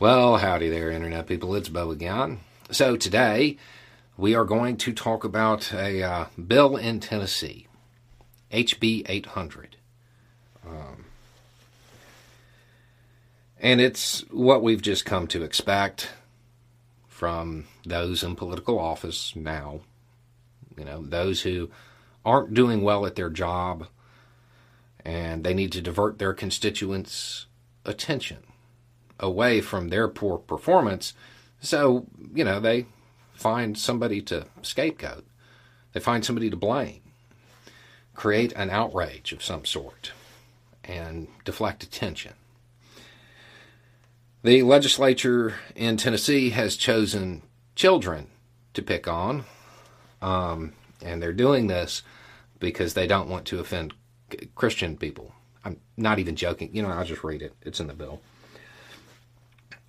Well, howdy there, Internet people. It's Bo again. So, today we are going to talk about a uh, bill in Tennessee, HB 800. Um, and it's what we've just come to expect from those in political office now. You know, those who aren't doing well at their job and they need to divert their constituents' attention away from their poor performance. So, you know, they find somebody to scapegoat, they find somebody to blame, create an outrage of some sort, and deflect attention. The legislature in Tennessee has chosen children to pick on, um, and they're doing this because they don't want to offend Christian people. I'm not even joking. You know, I'll just read it. It's in the bill.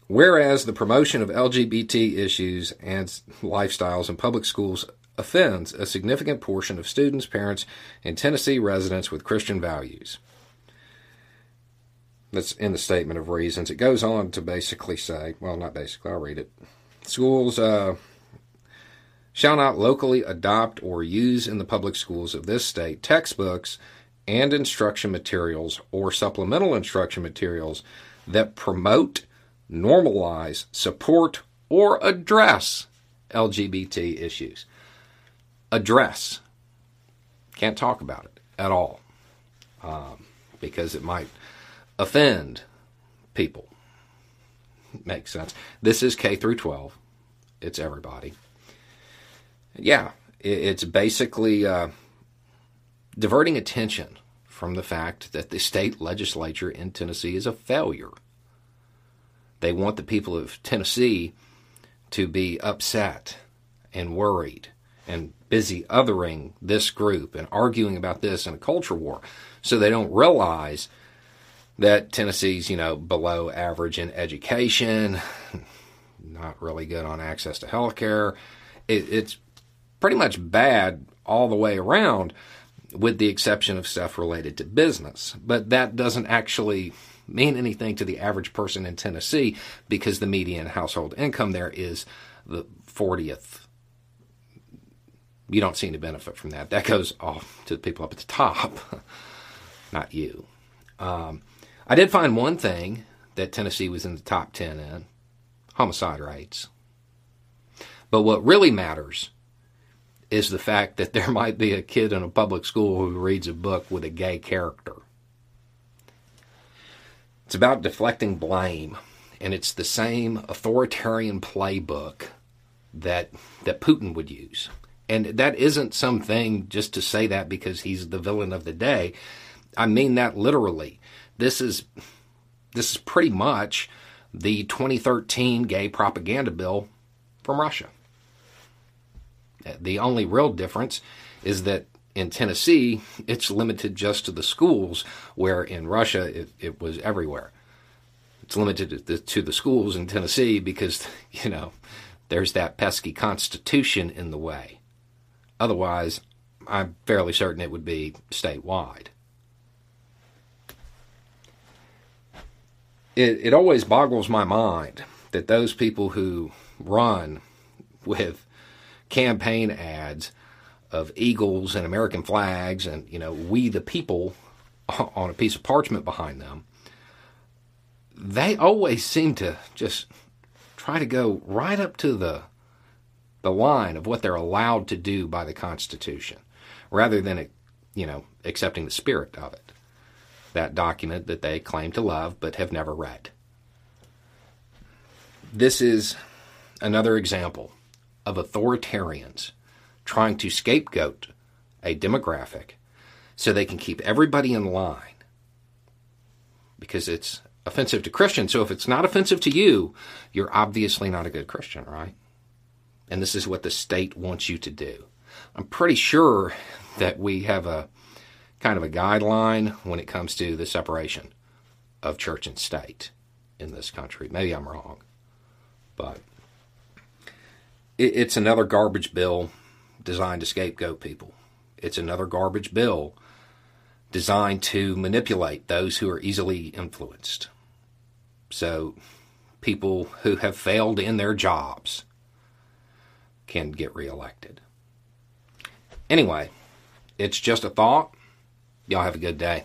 Whereas the promotion of LGBT issues and lifestyles in public schools offends a significant portion of students, parents, and Tennessee residents with Christian values. That's in the statement of reasons. It goes on to basically say, well, not basically, I'll read it. Schools uh, shall not locally adopt or use in the public schools of this state textbooks and instruction materials or supplemental instruction materials that promote normalize, support, or address LGBT issues. Address. Can't talk about it at all um, because it might offend people. Makes sense. This is K through 12. It's everybody. Yeah, it's basically uh, diverting attention from the fact that the state legislature in Tennessee is a failure. They want the people of Tennessee to be upset and worried and busy othering this group and arguing about this in a culture war. So they don't realize that Tennessee's, you know, below average in education, not really good on access to health care. It, it's pretty much bad all the way around, with the exception of stuff related to business. But that doesn't actually mean anything to the average person in Tennessee because the median household income there is the 40th. You don't seem to benefit from that. That goes off to the people up at the top, not you. Um, I did find one thing that Tennessee was in the top 10 in homicide rates. But what really matters is the fact that there might be a kid in a public school who reads a book with a gay character. It's about deflecting blame, and it's the same authoritarian playbook that that Putin would use. And that isn't something just to say that because he's the villain of the day. I mean that literally. This is this is pretty much the 2013 gay propaganda bill from Russia. The only real difference is that in Tennessee, it's limited just to the schools, where in Russia it, it was everywhere. It's limited to the, to the schools in Tennessee because, you know, there's that pesky constitution in the way. Otherwise, I'm fairly certain it would be statewide. It, it always boggles my mind that those people who run with campaign ads of eagles and American flags and, you know, we the people on a piece of parchment behind them, they always seem to just try to go right up to the the line of what they're allowed to do by the Constitution, rather than you know accepting the spirit of it, that document that they claim to love but have never read. This is another example of authoritarians trying to scapegoat a demographic so they can keep everybody in line because it's offensive to Christians. So if it's not offensive to you, you're obviously not a good Christian, right? And this is what the state wants you to do. I'm pretty sure that we have a kind of a guideline when it comes to the separation of church and state in this country. Maybe I'm wrong, but it's another garbage bill designed to scapegoat people. It's another garbage bill designed to manipulate those who are easily influenced. So people who have failed in their jobs can get reelected. Anyway, it's just a thought. Y'all have a good day.